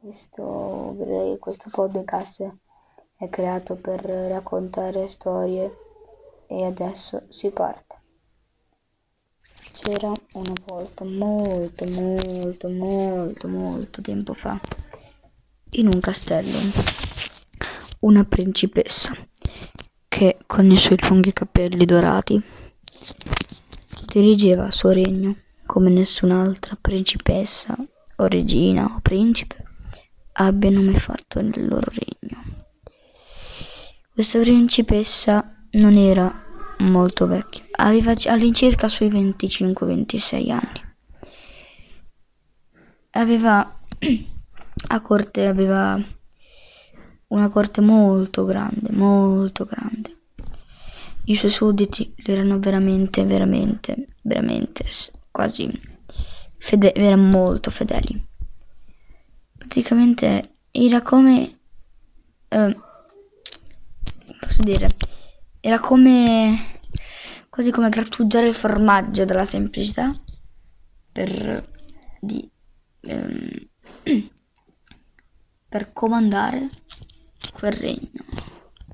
Questo, questo podcast è creato per raccontare storie e adesso si parte. C'era una volta, molto, molto, molto, molto tempo fa, in un castello, una principessa che con i suoi lunghi capelli dorati dirigeva il suo regno come nessun'altra principessa o regina o principe abbiano mai fatto nel loro regno. Questa principessa non era molto vecchia, aveva all'incirca sui 25-26 anni. Aveva a corte aveva una corte molto grande, molto grande. I suoi sudditi erano veramente, veramente, veramente quasi fede- erano molto fedeli. Praticamente era come eh, posso dire era come quasi come grattugiare il formaggio dalla semplicità per di ehm, per comandare quel regno